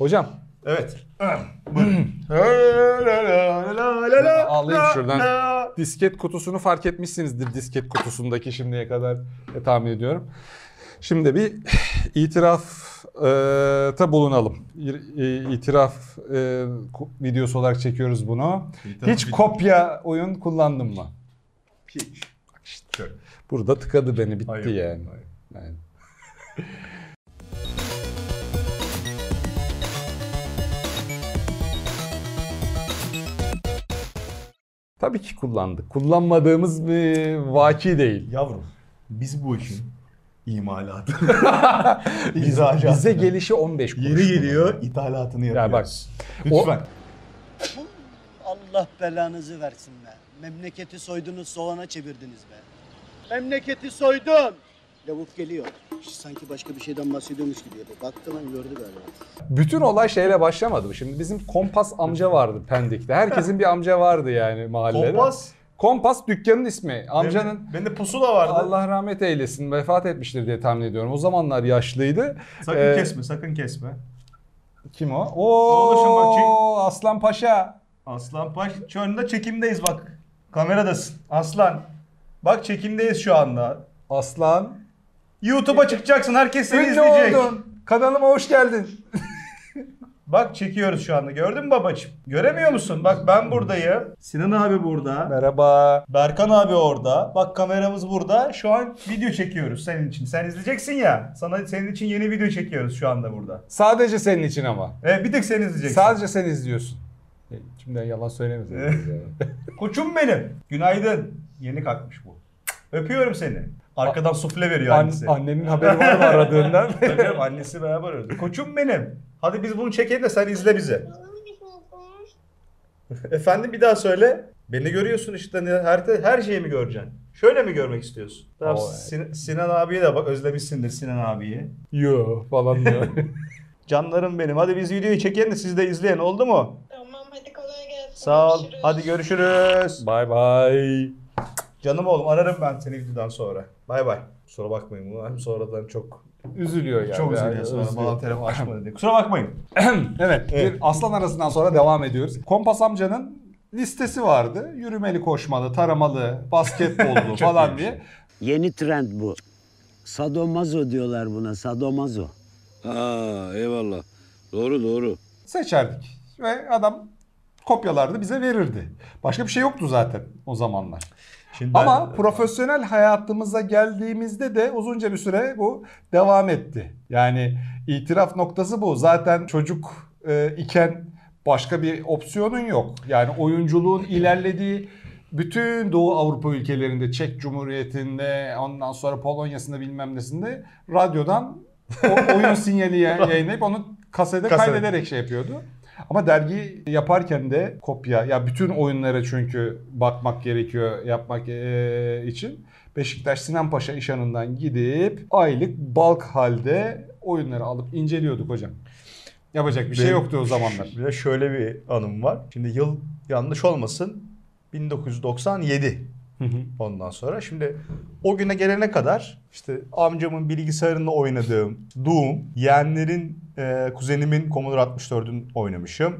Hocam Evet. Buyurun. Alayım şuradan. disket kutusunu fark etmişsinizdir disket kutusundaki şimdiye kadar e, tahmin ediyorum. Şimdi bir itirafta bulunalım. E, İtiraf e, videosu olarak çekiyoruz bunu. İtiraf Hiç video- kopya oyun kullandın mı? Hiç. Şöyle. Burada tıkadı beni bitti Hayır, yani. hayır. yani. Tabii ki kullandık. Kullanmadığımız bir vaki değil. Yavrum biz bu işin imalatı. Biz- İhracatı. bize gelişi 15 kuruş. Yeri geliyor ithalatını Ya yapıyoruz. bak, Lütfen. Allah belanızı versin be. Memleketi soydunuz soğana çevirdiniz be. Memleketi soydun. Lavuk geliyor. Sanki başka bir şeyden bahsediyormuş gibi yapıyor. Baktı lan gördü galiba. Bütün olay şeyle başlamadı. mı? Şimdi bizim Kompas amca vardı Pendik'te. Herkesin bir amca vardı yani mahallede. Kompas. Kompas dükkanın ismi. Amcanın Benim, benim de pusula vardı. Allah rahmet eylesin vefat etmiştir diye tahmin ediyorum. O zamanlar yaşlıydı. Sakın Ee, kesme, sakın kesme. Kim o? Oğluşum bak, çek- Oo Aslan Paşa. Aslan Paş, şu anda çekimdeyiz bak. Kameradasın. Aslan. Bak çekimdeyiz şu anda. Aslan. YouTube'a çıkacaksın. Herkes seni Ünlü izleyecek. oldun. Kanalıma hoş geldin. Bak çekiyoruz şu anda. Gördün mü babacığım? Göremiyor musun? Bak ben buradayım. Sinan abi burada. Merhaba. Berkan abi orada. Bak kameramız burada. Şu an video çekiyoruz senin için. Sen izleyeceksin ya. Sana senin için yeni video çekiyoruz şu anda burada. Sadece senin için ama. Evet bir tek sen izleyeceksin. Sadece sen izliyorsun. E, Şimdiden yalan söylemesin. Koçum benim. Günaydın. Yeni kalkmış bu. Öpüyorum seni. Arkadan sufle veriyor An- annesi. annenin haberi var mı aradığından? Tabii, annesi beraber aradı. Koçum benim. Hadi biz bunu çekelim de sen izle bizi. Efendim bir daha söyle. Beni görüyorsun işte ne- her her şeyi mi göreceksin? Şöyle mi görmek istiyorsun? Tamam, Oo, Sin- Sinan abiye de bak özlemişsindir Sinan abiyi. Yo falan diyor. Canlarım benim. Hadi biz videoyu çekelim de siz de izleyin oldu mu? Tamam hadi kolay gelsin. Sağ ol. Görüşürüz. Hadi görüşürüz. bye bye. Canım oğlum ararım ben seni videodan sonra. Bay bay. Kusura bakmayın bunu hem sonradan çok Üzülüyor yani. çok Yani üzülüyor sonra üzülüyor. bana telefon açmadı diye. Kusura bakmayın. Evet, Evet. bir aslan arasından sonra devam ediyoruz. Kompas amcanın listesi vardı. Yürümeli, koşmalı, taramalı, basketbollu falan diye. Yeni trend bu. Sadomazo diyorlar buna, sadomazo. Ha eyvallah. Doğru doğru. Seçerdik. Ve adam kopyalardı bize verirdi. Başka bir şey yoktu zaten o zamanlar. Şimdi ben- Ama profesyonel hayatımıza geldiğimizde de uzunca bir süre bu devam etti. Yani itiraf noktası bu. Zaten çocuk e, iken başka bir opsiyonun yok. Yani oyunculuğun ilerlediği bütün Doğu Avrupa ülkelerinde, Çek Cumhuriyeti'nde, ondan sonra Polonya'sında bilmem nesinde radyodan o oyun sinyali ya- yayınlayıp onu kasede Kaset. kaydederek şey yapıyordu. Ama dergi yaparken de kopya ya bütün oyunlara çünkü bakmak gerekiyor yapmak eee, için. Beşiktaş Sinan Paşa işanından gidip aylık bulk halde oyunları alıp inceliyorduk hocam. Yapacak bir şey Benim- yoktu o zamanlar. Bir de şöyle bir anım var. Şimdi yıl yanlış olmasın. 1997 Hı hı. ondan sonra. Şimdi o güne gelene kadar işte amcamın bilgisayarında oynadığım Doom, yeğenlerin, e, kuzenimin Commodore 64'ün oynamışım.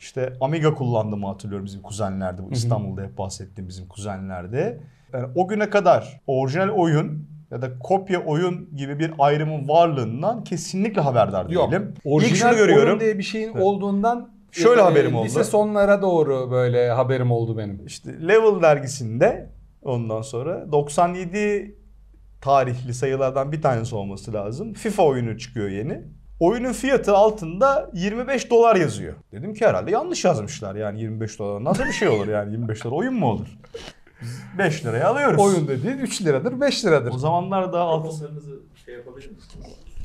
İşte Amiga kullandığımı hatırlıyorum bizim kuzenlerde. Bu İstanbul'da hep bahsettiğim bizim kuzenlerde. Yani o güne kadar orijinal oyun ya da kopya oyun gibi bir ayrımın varlığından kesinlikle haberdar Yok. değilim. İlk Orijinal şunu görüyorum. oyun diye bir şeyin Evet. olduğundan Şöyle eee, haberim oldu. Lise sonlara doğru böyle haberim oldu benim. İşte Level dergisinde ondan sonra 97 tarihli sayılardan bir tanesi olması lazım. FIFA oyunu çıkıyor yeni. Oyunun fiyatı altında 25 dolar yazıyor. Dedim ki herhalde yanlış yazmışlar yani 25 dolar. Nasıl bir şey olur yani 25 dolar oyun mu olur? 5 liraya alıyoruz. Oyun dediğin 3 liradır 5 liradır. O zamanlar da altı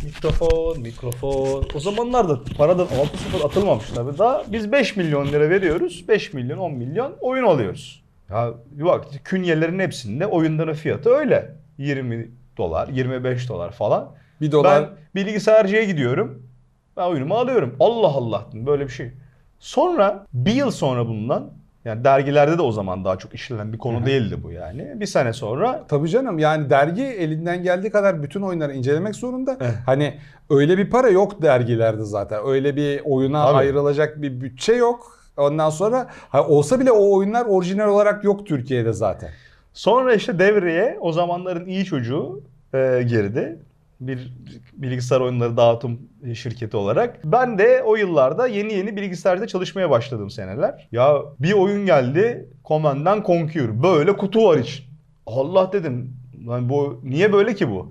Mikrofon, mikrofon. O zamanlar da paradan 6 sıfır atılmamış tabii. Daha biz 5 milyon lira veriyoruz. 5 milyon, 10 milyon oyun alıyoruz. Ya bak künyelerin hepsinde oyunların fiyatı öyle. 20 dolar, 25 dolar falan. Bir dolar Ben bilgisayarcıya gidiyorum. Ben oyunumu alıyorum. Allah Allah böyle bir şey. Sonra bir yıl sonra bundan Yani dergilerde de o zaman daha çok işlenen bir konu değildi bu yani. Bir sene sonra Tabii canım yani dergi elinden geldiği kadar bütün oyunları incelemek zorunda. Evet. Hani öyle bir para yok dergilerde zaten. Öyle bir oyuna Tabii. ayrılacak bir bütçe yok. Ondan sonra ha, olsa bile o oyunlar orijinal olarak yok Türkiye'de zaten. Sonra işte devreye o zamanların iyi çocuğu e, girdi. Bir bilgisayar oyunları dağıtım şirketi olarak. Ben de o yıllarda yeni yeni bilgisayarda çalışmaya başladım seneler. Ya bir oyun geldi Command and Conquer. Böyle kutu var için. Allah dedim. Lan bu niye böyle ki bu?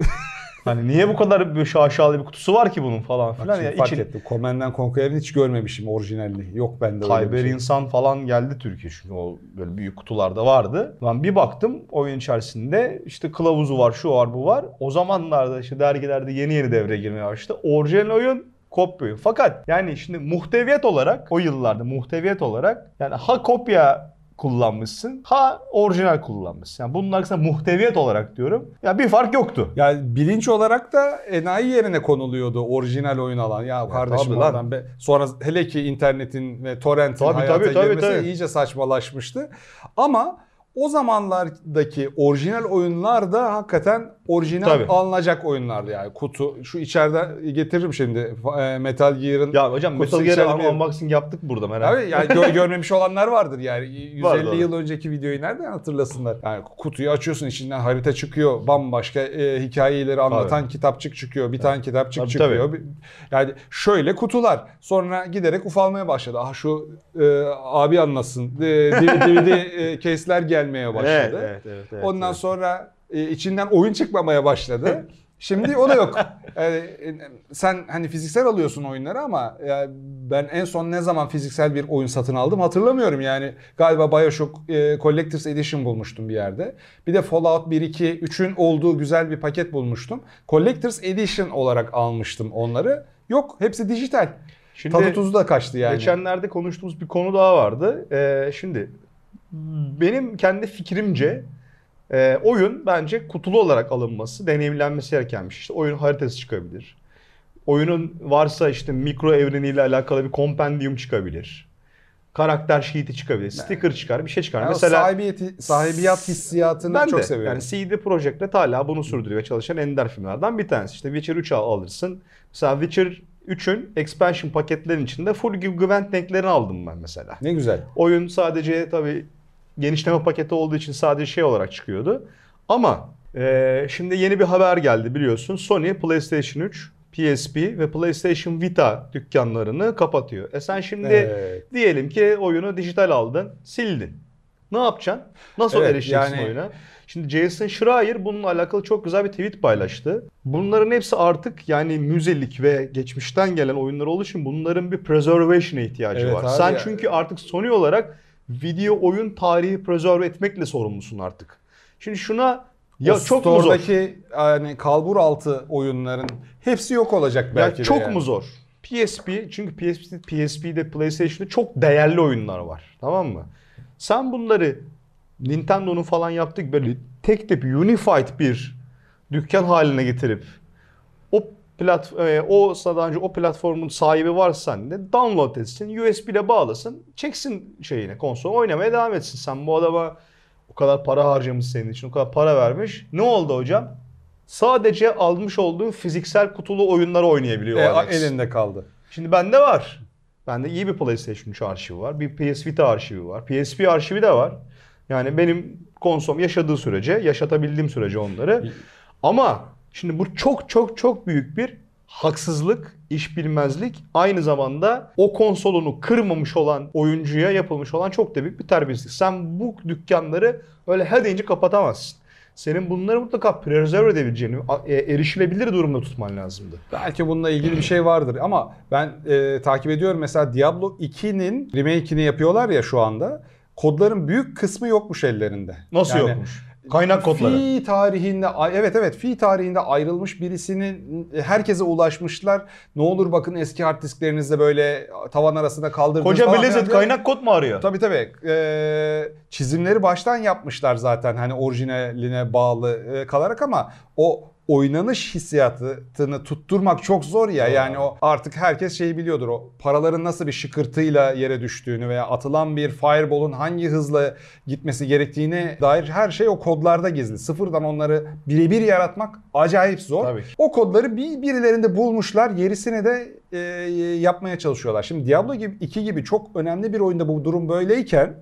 Hani niye bu kadar bir şaşalı bir kutusu var ki bunun falan filan. Ya fark için- ettim. Command Conquer'in hiç görmemişim orijinalini. Yok bende öyle bir şey. insan falan geldi Türkiye çünkü o böyle büyük kutularda vardı. Ben bir baktım oyun içerisinde işte kılavuzu var, şu var, bu var. O zamanlarda işte dergilerde yeni yeni devreye girmeye başladı. Orijinal oyun kopya. Fakat yani şimdi muhteviyet olarak o yıllarda muhteviyet olarak yani ha kopya kullanmışsın ha orijinal kullanmışsın. Yani bunun aksine muhteviyet olarak diyorum. Ya bir fark yoktu. Yani bilinç olarak da enayi yerine konuluyordu orijinal oyun alan. Ya kardeşim tabii lan. oradan be. Sonra hele ki internetin ve torrentin Tabii, hayata tabii, tabii, girmesi tabii. iyice saçmalaşmıştı. Ama o zamanlardaki orijinal oyunlar da hakikaten orijinal Tabii. alınacak oyunlardı yani. Kutu şu içeride getiririm şimdi e, Metal Gear'ın Ya hocam Metal Gear'ı bir- unboxing yaptık burada merak Abi yani gö- görmemiş olanlar vardır yani 150 Var, yıl önceki videoyu nereden hatırlasınlar? Yani kutuyu açıyorsun içinden harita çıkıyor bambaşka e, hikayeleri anlatan kitapçık çıkıyor bir tane kitapçık Tabii, çıkıyor. Bir- Yani şöyle kutular sonra giderek ufalmaya başladı. Ah şu e, abi anlasın e, DVD e, case'ler gelmeye başladı. Evet, evet, evet, evet, Ondan evet. sonra e, içinden oyun çıkmamaya başladı. Şimdi o da yok. Yani, e, sen hani fiziksel alıyorsun oyunları ama ya ben en son ne zaman fiziksel bir oyun satın aldım hatırlamıyorum. Yani galiba BioShock e, Collector's Edition bulmuştum bir yerde. Bir de Fallout 1, 2, 3'ün olduğu güzel bir paket bulmuştum. Collector's Edition olarak almıştım onları. Yok hepsi dijital. Şimdi- Tadı tuzu da kaçtı yani. Geçenlerde konuştuğumuz bir konu daha vardı. Ee, şimdi benim kendi fikrimce e, oyun bence kutulu olarak alınması, deneyimlenmesi gerekenmiş. İşte oyun haritası çıkabilir. Oyunun varsa işte mikro evreniyle alakalı bir kompendium çıkabilir. Karakter sheet'i çıkabilir. Sticker çıkar, bir şey çıkar. Yani Mesela sahibiyeti, sahibiyat hissiyatını ben çok de seviyorum. yani CD Projekt Red hala bunu sürdürüyor ve çalışan ender filmlerden bir tanesi. İşte Witcher 3 al- alırsın. Mesela Witcher 3'ün expansion paketlerin içinde full Gwent renklerini aldım ben mesela. Ne güzel. Oyun sadece tabii genişleme paketi olduğu için sadece şey olarak çıkıyordu. Ama e, şimdi yeni bir haber geldi biliyorsun. Sony PlayStation 3, PSP ve PlayStation Vita dükkanlarını kapatıyor. E sen şimdi Evet. diyelim ki oyunu dijital aldın, sildin. Ne yapacaksın? Nasıl Evet, erişeceksin yani- oyuna? Şimdi Jason Schreier bununla alakalı çok güzel bir tweet paylaştı. Bunların hepsi artık yani müzelik ve geçmişten gelen oyunlar olduğu için bunların bir preservation'a ihtiyacı Evet var. Sen ya. çünkü artık Sony olarak video oyun tarihi preserve etmekle sorumlusun artık. Şimdi şuna ya o çok mu zor? yani kalbur altı oyunların hepsi yok olacak belki Ya de çok yani. mu zor? PSP çünkü PSP, PSP'de PlayStation'da çok değerli oyunlar var. Tamam mı? Sen bunları Nintendo'nun falan yaptık böyle tek tip unified bir dükkan haline getirip o plat e, o daha önce o platformun sahibi varsa sen de download etsin, USB ile bağlasın, çeksin şeyine konsol oynamaya devam etsin. Sen bu adama o kadar para harcamış senin için, o kadar para vermiş. Ne oldu hocam? Sadece almış olduğun fiziksel kutulu oyunları oynayabiliyor E, Alex. elinde kaldı. Şimdi bende var. Bende iyi bir PlayStation 3 arşivi var. Bir PS Vita arşivi var. PSP arşivi de var. Yani benim konsom yaşadığı sürece, yaşatabildiğim sürece onları. Ama şimdi bu çok çok çok büyük bir haksızlık, iş bilmezlik. Aynı zamanda o konsolunu kırmamış olan oyuncuya yapılmış olan çok da büyük bir terbiyesizlik. Sen bu dükkanları öyle her deyince kapatamazsın. Senin bunları mutlaka preserve edebileceğini, e, erişilebilir durumda tutman lazımdı. Belki bununla ilgili bir şey vardır ama ben e, takip ediyorum mesela Diablo 2'nin remake'ini yapıyorlar ya şu anda. Kodların büyük kısmı yokmuş ellerinde. Nasıl Yani yokmuş? Kaynak kodları. Fi tarihinde evet evet fi tarihinde ayrılmış birisinin herkese ulaşmışlar. Ne olur bakın eski hard disklerinizde böyle tavan arasında kaldırdınız Koca falan diye. kaynak kod mu arıyor? Tabii tabii. Ee, çizimleri baştan yapmışlar zaten hani orijinaline bağlı e, kalarak ama o oynanış hissiyatını tutturmak çok zor ya. Yani o artık herkes şeyi biliyordur. O paraların nasıl bir şıkırtıyla yere düştüğünü veya atılan bir fireball'un hangi hızla gitmesi gerektiğine dair her şey o kodlarda gizli. Sıfırdan onları birebir yaratmak acayip zor. Tabii. O kodları bir birilerinde bulmuşlar. Gerisini de e, yapmaya çalışıyorlar. Şimdi Diablo gibi 2 gibi çok önemli bir oyunda bu durum böyleyken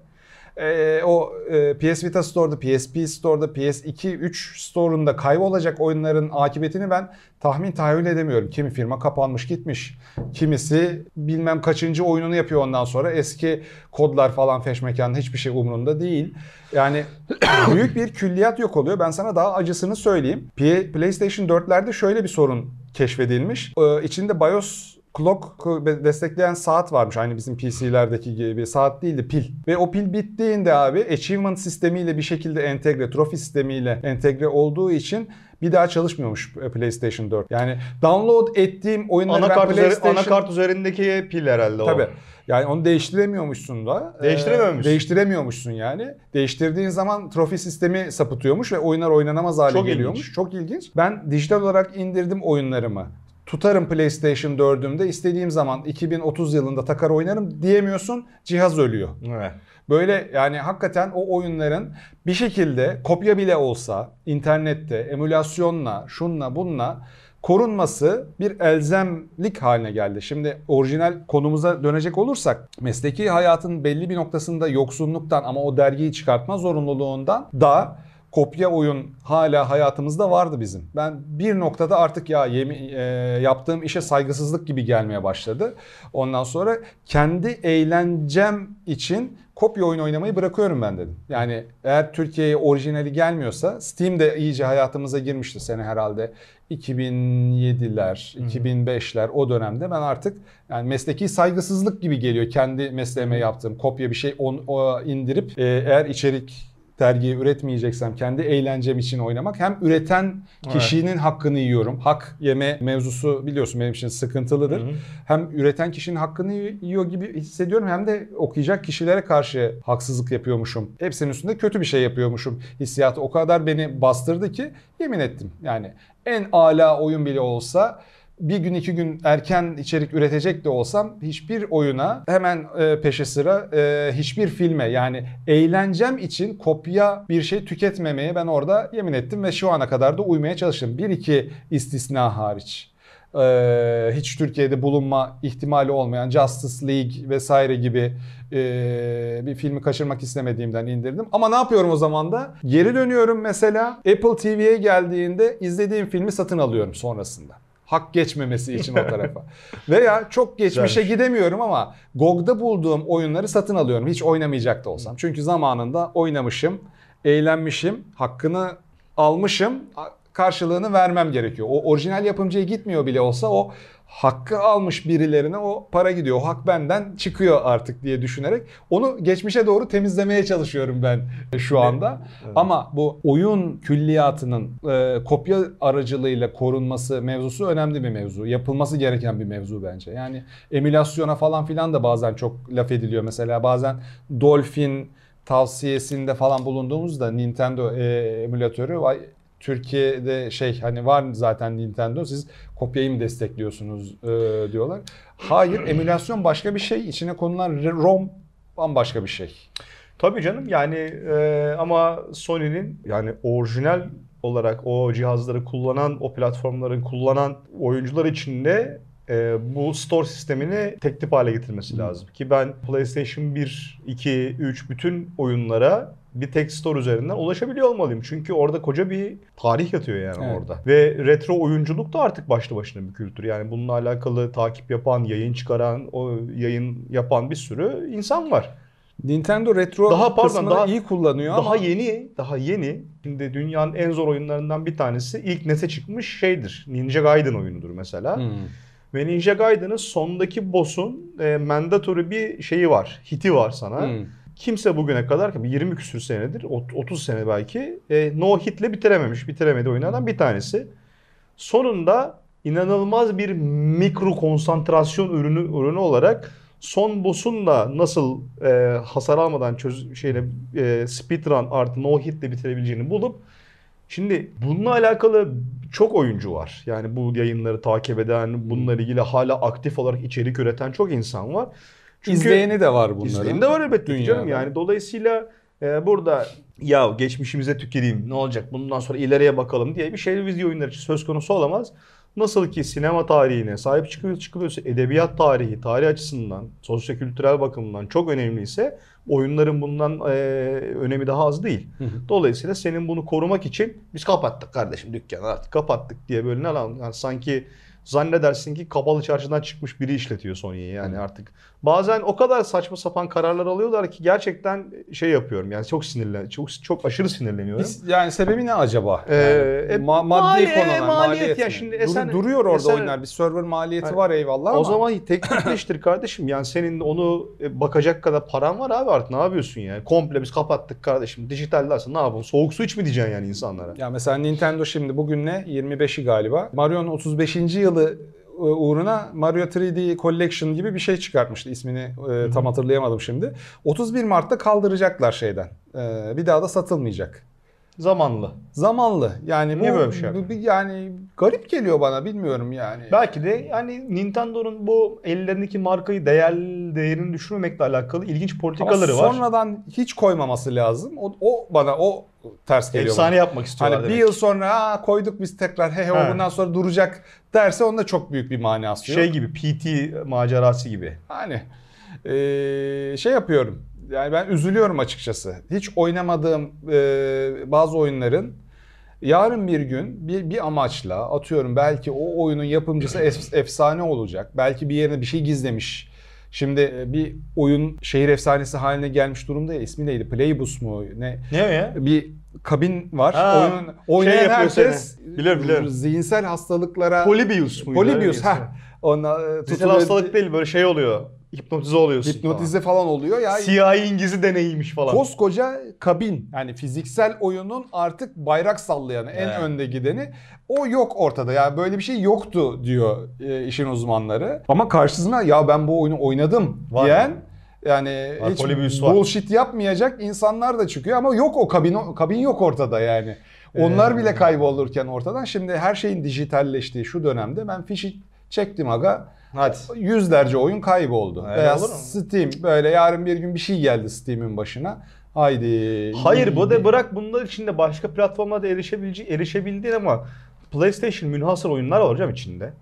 e, o e, PS Vita Store'da, PSP Store'da, PS2, 3 Store'unda kaybolacak oyunların akıbetini ben tahmin tahayyül edemiyorum. Kimi firma kapanmış gitmiş. Kimisi bilmem kaçıncı oyununu yapıyor ondan sonra. Eski kodlar falan feşmekanın hiçbir şey umurunda değil. Yani büyük bir külliyat yok oluyor. Ben sana daha acısını söyleyeyim. PlayStation 4'lerde şöyle bir sorun keşfedilmiş. Ee, içinde BIOS clock destekleyen saat varmış. Aynı bizim PC'lerdeki gibi saat değildi pil. Ve o pil bittiğinde abi achievement sistemiyle bir şekilde entegre, trofi sistemiyle entegre olduğu için bir daha çalışmıyormuş PlayStation 4. Yani download ettiğim oyunları ben Anakart, üzeri- PlayStation... anakart üzerindeki pil herhalde o. Tabii. Yani onu değiştiremiyormuşsun da. Değiştiremiyor Ee? Değiştiremiyormuşsun yani. Değiştirdiğin zaman trofi sistemi sapıtıyormuş ve oyunlar oynanamaz hale Çok geliyormuş. ilginç. Çok ilginç. Ben dijital olarak indirdim oyunlarımı. Tutarım PlayStation 4'ümde istediğim zaman 2030 yılında takar oynarım diyemiyorsun. Cihaz ölüyor. Evet. Böyle yani hakikaten o oyunların bir şekilde kopya bile olsa internette emülasyonla şunla bunla korunması bir elzemlik haline geldi. Şimdi orijinal konumuza dönecek olursak mesleki hayatın belli bir noktasında yoksunluktan ama o dergiyi çıkartma zorunluluğundan da kopya oyun hala hayatımızda vardı bizim. Ben bir noktada artık ya yemi, e, yaptığım işe saygısızlık gibi gelmeye başladı. Ondan sonra kendi eğlencem için kopya oyun oynamayı bırakıyorum ben dedim. Yani eğer Türkiye'ye orijinali gelmiyorsa Steam de iyice hayatımıza girmişti sene herhalde 2007'ler, 2005'ler o dönemde ben artık yani mesleki saygısızlık gibi geliyor kendi mesleğime yaptığım kopya bir şey on, o indirip e, eğer içerik dergiyi üretmeyeceksem kendi eğlencem için oynamak hem üreten kişinin hakkını yiyorum. Hak yeme mevzusu biliyorsun benim için sıkıntılıdır. Hem üreten kişinin hakkını yiyor gibi hissediyorum hem de okuyacak kişilere karşı haksızlık yapıyormuşum. Hepsinin üstünde kötü bir şey yapıyormuşum hissiyatı o kadar beni bastırdı ki yemin ettim. Yani en ala oyun bile olsa bir gün iki gün erken içerik üretecek de olsam hiçbir oyuna hemen e, peşi sıra e, hiçbir filme yani eğlencem için kopya bir şey tüketmemeye ben orada yemin ettim ve şu ana kadar da uymaya çalıştım. Bir iki istisna hariç. E, hiç Türkiye'de bulunma ihtimali olmayan Justice League vesaire gibi e, bir filmi kaçırmak istemediğimden indirdim. Ama ne yapıyorum o zaman da? Geri dönüyorum mesela Apple TV'ye geldiğinde izlediğim filmi satın alıyorum sonrasında hak geçmemesi için o tarafa. Veya çok geçmişe Güzelmiş. gidemiyorum ama GOG'da bulduğum oyunları satın alıyorum. Hiç oynamayacak da olsam. Çünkü zamanında oynamışım, eğlenmişim, hakkını almışım, karşılığını vermem gerekiyor. O orijinal yapımcıya gitmiyor bile olsa o hakkı almış birilerine o para gidiyor. O hak benden çıkıyor artık diye düşünerek onu geçmişe doğru temizlemeye çalışıyorum ben şu anda. Ama bu oyun külliyatının e, kopya aracılığıyla korunması mevzusu önemli bir mevzu. Yapılması gereken bir mevzu bence. Yani emülasyona falan filan da bazen çok laf ediliyor. Mesela bazen Dolphin tavsiyesinde falan bulunduğumuzda Nintendo e, emülatörü vay Türkiye'de şey hani var zaten Nintendo siz kopyayı mı destekliyorsunuz e, diyorlar. Hayır emülasyon başka bir şey. İçine konulan ROM bambaşka bir şey. Tabii canım yani e, ama Sony'nin yani orijinal olarak o cihazları kullanan, o platformları kullanan oyuncular için de e, bu store sistemini tek tip hale getirmesi lazım. Ki ben PlayStation 1, 2, 3 bütün oyunlara bir tek store üzerinden ulaşabiliyor olmalıyım. Çünkü orada koca bir tarih yatıyor yani Evet. orada. Ve retro oyunculuk da artık başlı başına bir kültür. Yani bununla alakalı takip yapan, yayın çıkaran, o yayın yapan bir sürü insan var. Nintendo retro Daha pardon, daha- iyi kullanıyor Daha ama yeni, daha yeni. Şimdi dünyanın en zor oyunlarından bir tanesi ilk NES'e çıkmış şeydir. Ninja Gaiden oyunudur mesela. Hmm. Ve Ninja Gaiden'ın sondaki boss'un e, mandatory bir şeyi var. Hiti var sana. Hmm. Kimse bugüne kadar 20 küsür senedir, ot- 30 sene belki e, no hitle bitirememiş. Bitiremedi oyunlardan bir tanesi. Sonunda inanılmaz bir mikro konsantrasyon ürünü ürünü olarak son boss'un da nasıl e, hasar almadan çöz şeyle e, speedrun artı no hitle bitirebileceğini bulup Şimdi bununla alakalı çok oyuncu var. Yani bu yayınları takip eden, bununla ilgili hala aktif olarak içerik üreten çok insan var. Çünkü İzleyeni de var bunların. İzleyeni de var elbette Dünyada. canım. Yani dolayısıyla e, burada ya geçmişimize tüküreyim ne olacak bundan sonra ileriye bakalım diye bir şey video oyunları için söz konusu olamaz. Nasıl ki sinema tarihine sahip çıkıyor, çıkılıyorsa edebiyat tarihi, tarih açısından, sosyokültürel bakımından çok önemliyse oyunların bundan e, önemi daha az değil. Hı hı. Dolayısıyla senin bunu korumak için biz kapattık kardeşim dükkanı artık kapattık diye böyle ne lan yani sanki zannedersin ki kapalı çarşıdan çıkmış biri işletiyor Sony'yi yani artık. Bazen o kadar saçma sapan kararlar alıyorlar ki gerçekten şey yapıyorum yani çok sinirlen çok çok aşırı sinirleniyorum. Biz, yani sebebi ne acaba? Ee, Yani e, ma- maddi mali- konular, maliyet maliyet ya şimdi Dur- Esen- duruyor orada Esen- oyunlar. Bir server maliyeti Hayır. var eyvallah ama. O zaman teknikleştir kardeşim. Yani senin onu e, bakacak kadar paran var abi artık ne yapıyorsun yani? Komple biz kapattık kardeşim. Dijital dersin ne yapalım? Soğuk su iç mi diyeceksin yani insanlara? Ya mesela Nintendo şimdi bugün ne? 25'i galiba. Mario'nun 35. yılı e, uğruna Mario 3D Collection gibi bir şey çıkartmıştı. İsmini e, tam hatırlayamadım şimdi. 31 Mart'ta kaldıracaklar şeyden. E, bir daha da satılmayacak. Zamanlı. Zamanlı. Yani Niye bu, böyle bir şey bu- yani garip geliyor bana bilmiyorum yani. Belki de yani Nintendo'nun bu ellerindeki markayı değer değerini düşürmemekle alakalı ilginç Ama politikaları var. sonradan hiç koymaması lazım. O, o bana o ters geliyor. Efsane bana. yapmak istiyorlar Hani bir demek. yıl sonra Aa, koyduk biz tekrar he he o bundan sonra duracak derse onda çok büyük bir manası yok. Şey gibi PT macerası gibi. Hani eee, şey yapıyorum. Yani ben üzülüyorum açıkçası. Hiç oynamadığım eee, bazı oyunların yarın bir gün bir, bir amaçla atıyorum belki o oyunun yapımcısı ef- efsane olacak. Belki bir yerine bir şey gizlemiş. Şimdi e, bir oyun şehir efsanesi haline gelmiş durumda ya. İsmi neydi? Playbus mu? Ne? Ne ya? Bir kabin var. Ha, Oyunun, oynayan yapıyor herkes seni. Biliyorum, biliyorum. zihinsel hastalıklara Polibius muydu? Polibius Öyle ha. Ona e, Zihinsel tutuluyor- hastalık değil böyle şey oluyor. Hipnotize oluyorsun hipnotize falan oluyor ya. falan. Siyahi İngiliz'i deneyiymiş falan. Koskoca kabin yani fiziksel oyunun artık bayrak sallayanı, en Evet. önde gideni o yok ortada. Yani böyle bir şey yoktu diyor e, işin uzmanları. Ama karşısına ya ben bu oyunu oynadım Var diyen mı? yani Var, hiç Polybius var. bullshit yapmayacak insanlar da çıkıyor ama yok o kabin o kabin yok ortada yani. Onlar Ee, bile kaybolurken ortadan şimdi her şeyin dijitalleştiği şu dönemde ben fişi çektim aga. Hadi. Yüzlerce oyun kayboldu. Öyle Veya olur mu? Steam böyle yarın bir gün bir şey geldi Steam'in başına. Haydi. Hayır bu da bırak bunlar içinde başka platformlarda erişebileceği erişebildiğin ama PlayStation münhasır oyunlar var hocam içinde.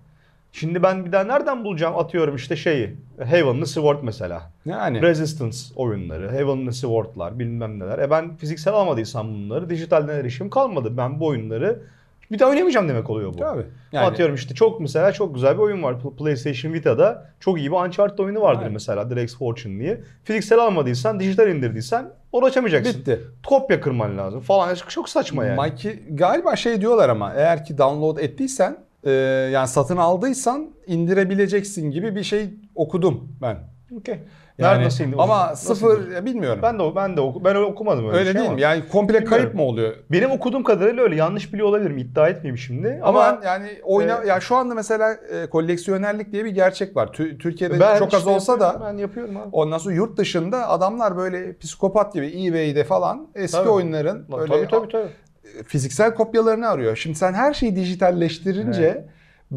Şimdi ben bir daha nereden bulacağım atıyorum işte şeyi Heavenly Sword mesela. Yani Resistance oyunları, Heavenly Sword'lar bilmem neler. E ben fiziksel almadıysam bunları dijitalden erişim kalmadı. Ben bu oyunları bir daha oynayamayacağım demek oluyor bu. tabii. Yani Atıyorum işte çok mesela çok güzel bir oyun var. Pl- PlayStation Vita'da çok iyi bir Uncharted oyunu vardır Aynen. mesela Drake's Fortune diye. Fiziksel almadıysan, dijital indirdiysen uğraşamayacaksın. bitti. Kopya kırman lazım falan. Çok, saçma yani. Mikey, galiba şey diyorlar ama eğer ki download ettiysen e, yani satın aldıysan indirebileceksin gibi bir şey okudum ben. Okey. Yani, Nerede nasıl indi? ama Nasıl sıfır indi? bilmiyorum. Ben de ben de oku, ben öyle okumadım öyle, öyle şey değil ama. mi? Yani komple kayıp mı oluyor? Benim okuduğum kadarıyla öyle. Yanlış biliyor olabilirim. İddia etmeyeyim şimdi. Ama, Ama, yani oyna e, ya şu anda mesela e, koleksiyonerlik diye bir gerçek var. Tü- Türkiye'de ben çok az işte olsa da ben yapıyorum abi. Ondan sonra yurt dışında adamlar böyle psikopat gibi eBay'de falan eski Tabii. oyunların Lan, böyle tabii tabii tabii. fiziksel kopyalarını arıyor. Şimdi sen her şeyi dijitalleştirince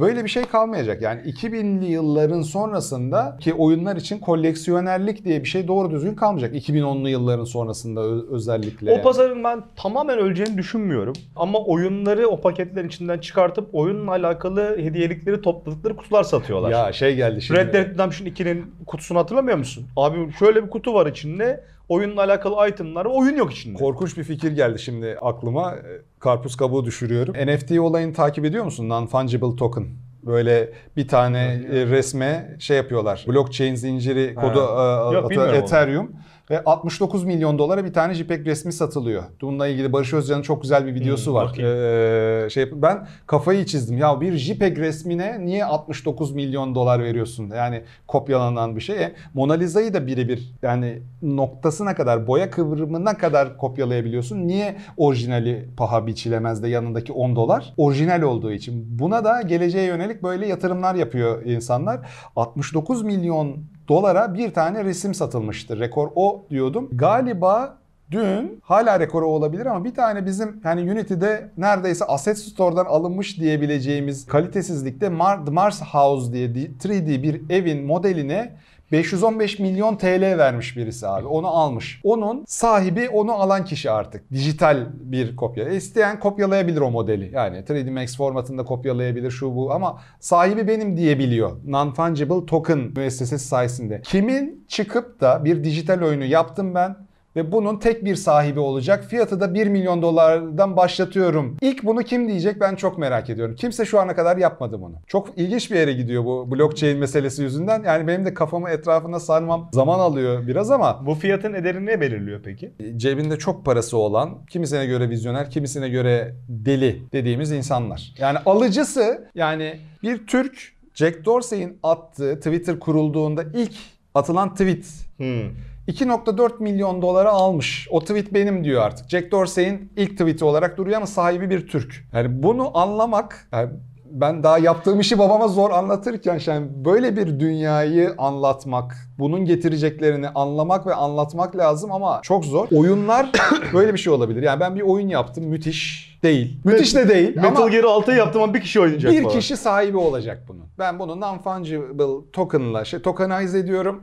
böyle bir şey kalmayacak. Yani 2000'li yılların sonrasında ki oyunlar için koleksiyonerlik diye bir şey doğru düzgün kalmayacak. 2010'lu yılların sonrasında özellikle. O pazarın ben tamamen öleceğini düşünmüyorum. Ama oyunları o paketlerin içinden çıkartıp oyunla alakalı hediyelikleri topladıkları kutular satıyorlar. Ya şey geldi şimdi. Red Dead Redemption 2'nin kutusunu hatırlamıyor musun? Abi şöyle bir kutu var içinde. Oyunla alakalı itemlar. Oyun yok içinde. Korkunç bir fikir geldi şimdi aklıma. E, Karpuz kabuğu düşürüyorum. NFT olayını takip ediyor musun? Non-fungible token. Böyle bir tane e, resme şey yapıyorlar. Blockchain zinciri kodu e, Yok, atıyor, bilmiyorum onu. Ve 69 milyon dolara bir tane JPEG resmi satılıyor. Bununla ilgili Barış Özcan'ın çok güzel bir videosu Hmm, var. Ee, şey ben kafayı çizdim. Ya bir JPEG resmine niye 69 milyon dolar veriyorsun? Yani kopyalanan bir şey. E, Mona Lisa'yı da birebir yani noktasına kadar, boya kıvrımına kadar kopyalayabiliyorsun. Niye orijinali paha biçilemez de yanındaki 10 dolar? Orijinal olduğu için. Buna da geleceğe yönelik böyle yatırımlar yapıyor insanlar. 69 milyon dolara bir tane resim satılmıştı. Rekor o diyordum. Galiba Dün hala rekoru olabilir ama bir tane bizim hani Unity'de neredeyse Asset Store'dan alınmış diyebileceğimiz kalitesizlikte Mars House diye 3D bir evin modeline 515 milyon TL vermiş birisi abi. Onu almış. Onun sahibi onu alan kişi artık. Dijital bir kopya. E, İsteyen kopyalayabilir o modeli. Yani 3D Max formatında kopyalayabilir şu bu ama sahibi benim diyebiliyor. Non-Fungible Token müessesesi sayesinde. Kimin çıkıp da bir dijital oyunu yaptım ben ve bunun tek bir sahibi olacak. Fiyatı da 1 milyon dolardan başlatıyorum. İlk bunu kim diyecek ben çok merak ediyorum. Kimse şu ana kadar yapmadı bunu. Çok ilginç bir yere gidiyor bu blockchain meselesi yüzünden. Yani benim de kafamı etrafına sarmam zaman alıyor biraz ama Bu fiyatın ederini ne belirliyor peki? cebinde çok parası olan, kimisine göre vizyoner, kimisine göre deli dediğimiz insanlar. Yani alıcısı yani bir Türk Jack Dorsey'in attığı Twitter kurulduğunda ilk atılan tweet Hmm. 2.4 milyon dolara almış. O tweet benim diyor artık. Jack Dorsey'in ilk tweeti olarak duruyor ama sahibi bir Türk. Yani bunu anlamak yani ben daha yaptığım işi babama zor anlatırken yani böyle bir dünyayı anlatmak, bunun getireceklerini anlamak ve anlatmak lazım ama çok zor. Oyunlar böyle bir şey olabilir. Yani ben bir oyun yaptım müthiş değil. Müthiş de değil Metal ama Gear 6'yı yaptım ama bir kişi oynayacak bir falan. kişi sahibi olacak bunun. Ben bunu non-fungible token'la şey, tokenize ediyorum.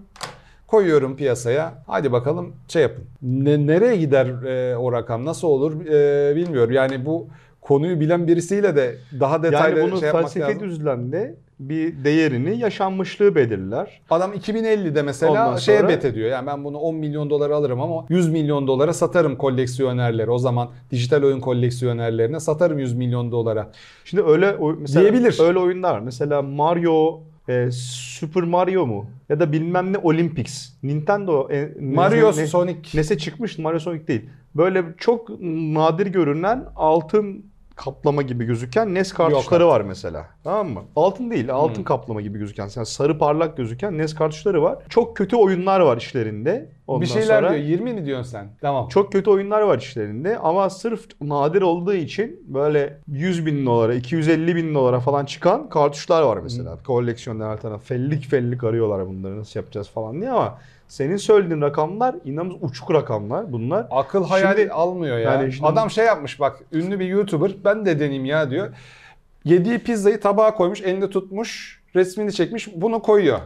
Koyuyorum piyasaya. Hadi bakalım şey yapın. Ne, nereye gider e, o rakam? Nasıl olur e, bilmiyorum. Yani bu konuyu bilen birisiyle de daha detaylı Yani bunu şey yapmak lazım. düzlemde bir değerini, yaşanmışlığı belirler. Adam 2050'de mesela Ondan şeye sonra- bet ediyor. Yani ben bunu 10 milyon dolara alırım ama 100 milyon dolara satarım koleksiyonerlere. O zaman dijital oyun koleksiyonerlerine satarım 100 milyon dolara. Şimdi öyle mesela Diyebilir. öyle oyunlar. Mesela Mario e, Super Mario mu? Ya da bilmem ne Olympics. Nintendo e, Mario, ne- Sonic. Nese çıkmış Mario Sonic değil. Böyle çok nadir görünen altın kaplama gibi gözüken NES kartuşları var mesela. Tamam mı? Altın değil, altın Hmm. kaplama gibi gözüken, yani sarı parlak gözüken NES kartuşları var. Çok kötü oyunlar var işlerinde. Ondan bir şeyler sonra, diyor. 20 mi diyorsun sen? Tamam. Çok kötü oyunlar var işlerinde ama sırf nadir olduğu için böyle 100 bin dolara, 250 bin dolara falan çıkan kartuşlar var mesela. Koleksiyonlar her taraf fellik fellik arıyorlar bunları nasıl yapacağız falan diye ama senin söylediğin rakamlar inanılmaz uçuk rakamlar bunlar. Akıl hayal Şimdi- almıyor ya. yani şimdi- Adam şey yapmış bak ünlü bir YouTuber ben de deneyeyim ya diyor. Yediği pizzayı tabağa koymuş elinde tutmuş resmini çekmiş bunu koyuyor.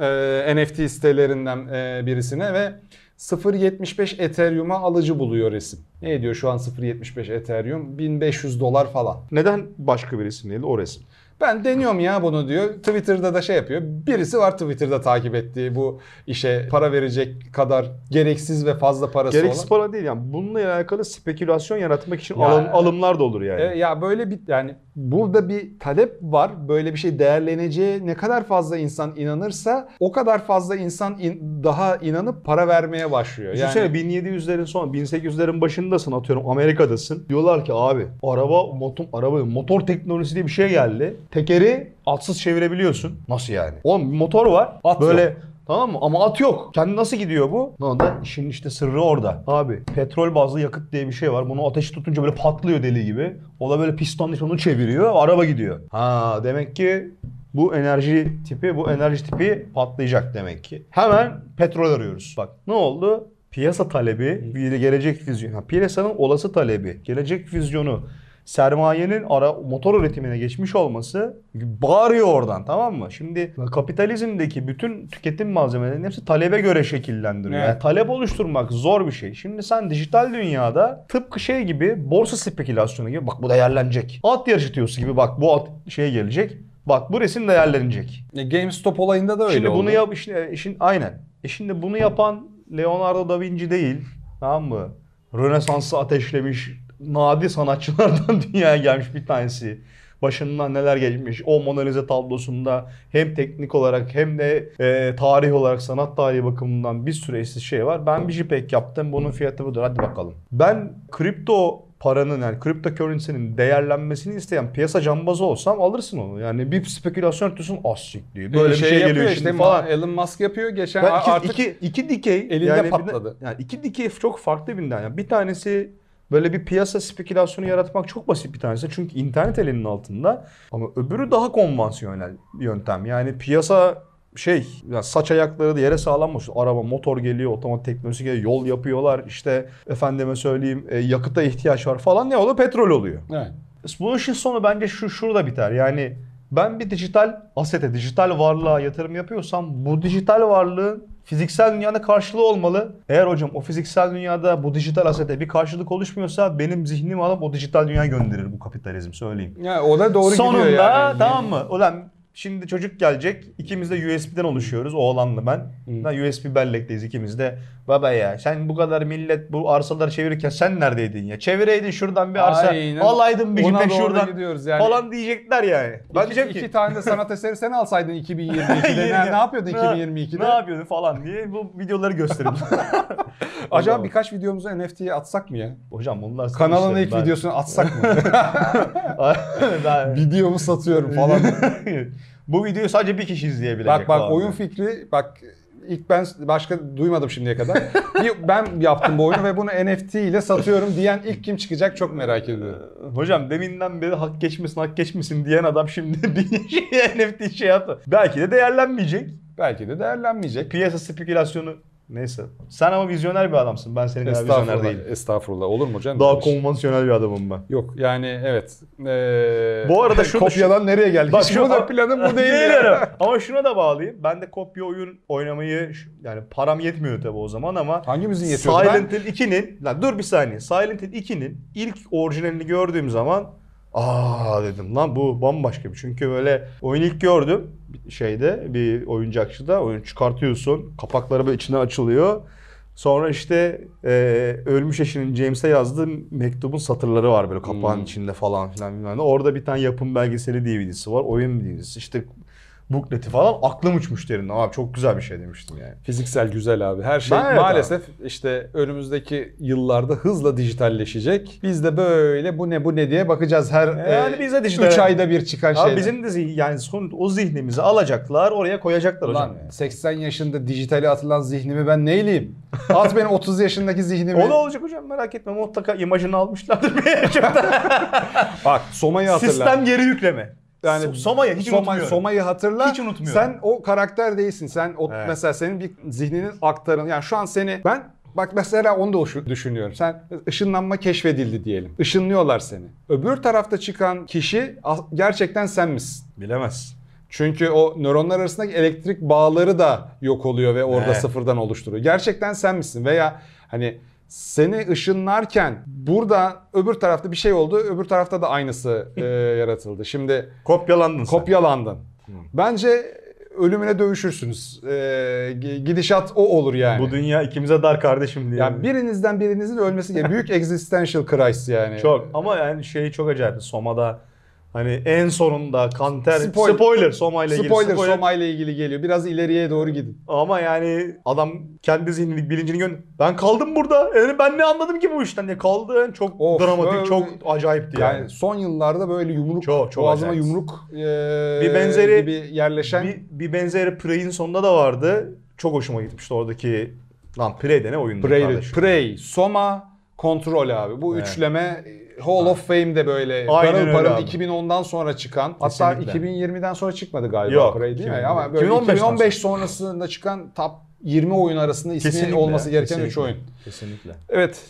Ee, NFT sitelerinden e, birisine ve 0.75 Ethereum'a alıcı buluyor resim. Ne ediyor şu an 0.75 Ethereum? 1500 dolar falan. Neden başka birisinin değil o resim? Ben deniyorum ya bunu diyor. Twitter'da da şey yapıyor. Birisi var Twitter'da takip ettiği bu işe para verecek kadar gereksiz ve fazla parası Gereksiz olan. para değil yani bununla alakalı spekülasyon yaratmak için Ya- alım, alımlar da olur yani. E, ya böyle bir yani burada bir talep var. Böyle bir şey değerleneceği ne kadar fazla insan inanırsa o kadar fazla insan in- daha inanıp para vermeye başlıyor. Düşünsene Yani 1700'lerin son 1800'lerin başındasın atıyorum Amerika'dasın. Diyorlar ki abi araba motor araba motor teknolojisi diye bir şey geldi. Tekeri atsız çevirebiliyorsun. Nasıl yani? Oğlum bir motor var. At böyle yok. Tamam mı? Ama at yok. Kendi nasıl gidiyor bu? Ne da işin işte sırrı orada. Abi petrol bazlı yakıt diye bir şey var. Bunu ateşi tutunca böyle patlıyor deli gibi. O da böyle piston onu çeviriyor. Araba gidiyor. Ha demek ki bu enerji tipi, bu enerji tipi patlayacak demek ki. Hemen petrol arıyoruz. Bak ne oldu? Piyasa talebi, gelecek vizyonu. Ha, Piyasanın olası talebi, gelecek vizyonu, sermayenin ara motor üretimine geçmiş olması bağırıyor oradan tamam mı? Şimdi kapitalizmdeki bütün tüketim malzemelerinin hepsi talebe göre şekillendiriyor. Evet. Yani talep oluşturmak zor bir şey. Şimdi sen dijital dünyada tıpkı şey gibi borsa spekülasyonu gibi bak bu değerlenecek. At yarışı diyorsun gibi bak bu at şey gelecek. Bak bu resim değerlenecek. e, GameStop olayında da öyle Şimdi oldu. bunu yap işin, işin aynen. E şimdi bunu yapan Leonardo da Vinci değil. Tamam mı? Rönesans'ı ateşlemiş nadir sanatçılardan dünyaya gelmiş bir tanesi. Başından neler geçmiş. O Mona Lisa tablosunda hem teknik olarak hem de e, tarih olarak sanat tarihi bakımından bir sürü eşsiz şey var. Ben bir JPEG yaptım. Bunun fiyatı budur. Hadi bakalım. Ben kripto paranın yani kripto currency'nin değerlenmesini isteyen piyasa cambazı olsam alırsın onu. Yani bir spekülasyon yapıyorsun az sikliyor. Böyle bir şey, geliyor yapıyor şimdi işte falan. Elon Musk yapıyor. Geçen Ben iki, artık iki, iki dikey elinde yani bir patladı. yani iki dikey çok farklı birinden. Yani bir tanesi böyle bir piyasa spekülasyonu yaratmak çok basit bir tanesi. Çünkü internet elinin altında. Ama öbürü daha konvansiyonel yöntem. Yani piyasa şey ya saç ayakları da yere sağlanmış. Araba, motor geliyor, otomatik teknolojisi geliyor, yol yapıyorlar. İşte efendime söyleyeyim e, yakıta ihtiyaç var falan. Ne oluyor? Petrol oluyor. Evet. Bu işin sonu bence şu şurada biter. Yani ben bir dijital asete, dijital varlığa yatırım yapıyorsam bu dijital varlığın fiziksel dünyada karşılığı olmalı. Eğer hocam o fiziksel dünyada bu dijital asete bir karşılık oluşmuyorsa benim zihnimi alıp o dijital dünyaya gönderir bu kapitalizm söyleyeyim. Ya o da doğru Sonunda gidiyor yani. tamam mı? Ulan şimdi çocuk gelecek. İkimiz de USB'den oluşuyoruz. Oğlanla ben. Ben USB bellekteyiz ikimiz de. Baba ya sen bu kadar millet bu arsaları çevirirken sen neredeydin ya? Çevireydin şuradan bir arsa. Aynen. Alaydın bir Ona şuradan. gidiyoruz yani. Falan diyecekler yani. Ben iki, diyeceğim iki ki. tane de sanat eseri sen alsaydın 2022'de. ne, ne yapıyordun 2022'de? Ne yapıyordun falan diye bu videoları gösterin. Acaba birkaç videomuzu NFT'ye atsak mı ya? Hocam bunlar Kanalın ilk Ben- videosunu atsak mı? Videomu satıyorum falan. Bu videoyu sadece bir kişi izleyebilecek. bak bak oyun fikri bak ilk ben başka duymadım şimdiye kadar. Bir ben yaptım bu oyunu ve bunu NFT ile satıyorum diyen ilk kim çıkacak çok merak ediyorum. Hocam deminden beri hak geçmesin hak geçmesin diyen adam şimdi bir şey NFT şey yaptı. Belki de değerlenmeyecek. Belki de değerlenmeyecek. Piyasa spekülasyonu neyse. Sen ama vizyoner bir adamsın. Ben senin kadar vizyoner Estağfurullah. değilim. Estağfurullah. Olur mu canım? Daha şey? konvansiyonel bir adamım ben. Yok yani evet. Ee, Bu arada şurada- kopyadan nereye geldik? Bak şu- da planım bu değil ya. ama şuna da bağlayayım. Ben de kopya oyun oynamayı ş- yani param yetmiyor tabii o zaman ama Hangimizin yetiyordu? Silent Hill 2'nin lan dur bir saniye. Silent Hill 2'nin ilk orijinalini gördüğüm zaman aa dedim lan bu bambaşka bir. Çünkü böyle oyun ilk gördüm şeyde bir oyuncakçıda oyun çıkartıyorsun. Kapakları böyle içine açılıyor. Sonra işte e, ölmüş eşinin James'e yazdığı mektubun satırları var böyle kapağın Hmm. içinde falan filan bilmem ne. Orada bir tane yapım belgeseli DVD'si var. Oyun DVD'si. İşte bookleti falan aklım uçmuş derinden. Abi çok güzel bir şey demiştim yani. Fiziksel güzel abi. Her şey Ben evet maalesef işte önümüzdeki yıllarda hızla dijitalleşecek. Biz de böyle bu ne bu ne diye bakacağız her Yani biz de dijital- 3 ayda bir çıkan Abi şeyler. bizim de zih- yani son, o zihnimizi alacaklar oraya koyacaklar hocam. yani. 80 yaşında dijitale atılan zihnimi ben neyleyeyim? At benim 30 yaşındaki zihnimi. O ne olacak hocam merak etme mutlaka imajını almışlardır bir çoktan. Bak Soma'yı hatırla. Sistem geri yükleme. Yani So- Soma'yı hiç Soma- unutmuyorum. Soma'yı hatırla. Hiç unutmuyorum. Sen o karakter değilsin. Sen o Evet. mesela senin bir zihninin aktarın. Yani şu an seni ben bak mesela onu da düşünüyorum. Sen ışınlanma keşfedildi diyelim. Işınlıyorlar seni. Öbür tarafta çıkan kişi gerçekten sen misin? Bilemez. Çünkü o nöronlar arasındaki elektrik bağları da yok oluyor ve orada Evet. sıfırdan oluşturuyor. Gerçekten sen misin? Veya hani seni ışınlarken burada öbür tarafta bir şey oldu. Öbür tarafta da aynısı e, yaratıldı. Şimdi Kopyalandın sen. kopyalandın. Bence ölümüne dövüşürsünüz. E, gi- gidişat o olur yani. Bu dünya ikimize dar kardeşim diye. yani birinizden birinizin ölmesi gerekiyor. Büyük existential crisis yani. Çok ama yani şey çok acayip. Soma'da hani en sonunda Kanter Spoiler. spoiler, Soma ile ilgili Spoiler, Soma ile ilgili geliyor. Biraz ileriye doğru gidin. Ama yani adam kendi zihnini bilincini gön ben kaldım burada. Yani ben ne anladım ki bu işten diye kaldı. Çok Of, dramatik, böyle- çok acayipti yani. Yani son yıllarda böyle yumruk, Çok, çok boğazıma acayip. yumruk e, Bir benzeri- gibi yerleşen Bir, bir benzeri Prey'in sonunda da vardı. Çok hoşuma gitmişti oradaki Lan Prey de ne oyundu Prey. Prey, Soma, Kontrol abi. Bu Evet. üçleme e, Hall of Fame'de böyle Aynen parıl öyle parıl abi. 2010'dan sonra çıkan hatta Kesinlikle. 2020'den sonra çıkmadı galiba Yok, Prey değil mi? 2020. Ama böyle 2015'ten 2015 sonrasında çıkan top 20 oyun arasında ismi Kesinlikle, olması gereken 3 kesinlikle. oyun. Kesinlikle. Evet.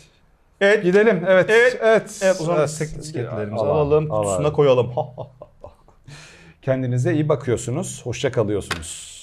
Evet. Gidelim. Evet. Evet. Evet. Evet o zaman Evet. bisikletlerimizi Al, alalım, al, al. kutusuna koyalım. Kendinize iyi bakıyorsunuz. Hoşça kalıyorsunuz.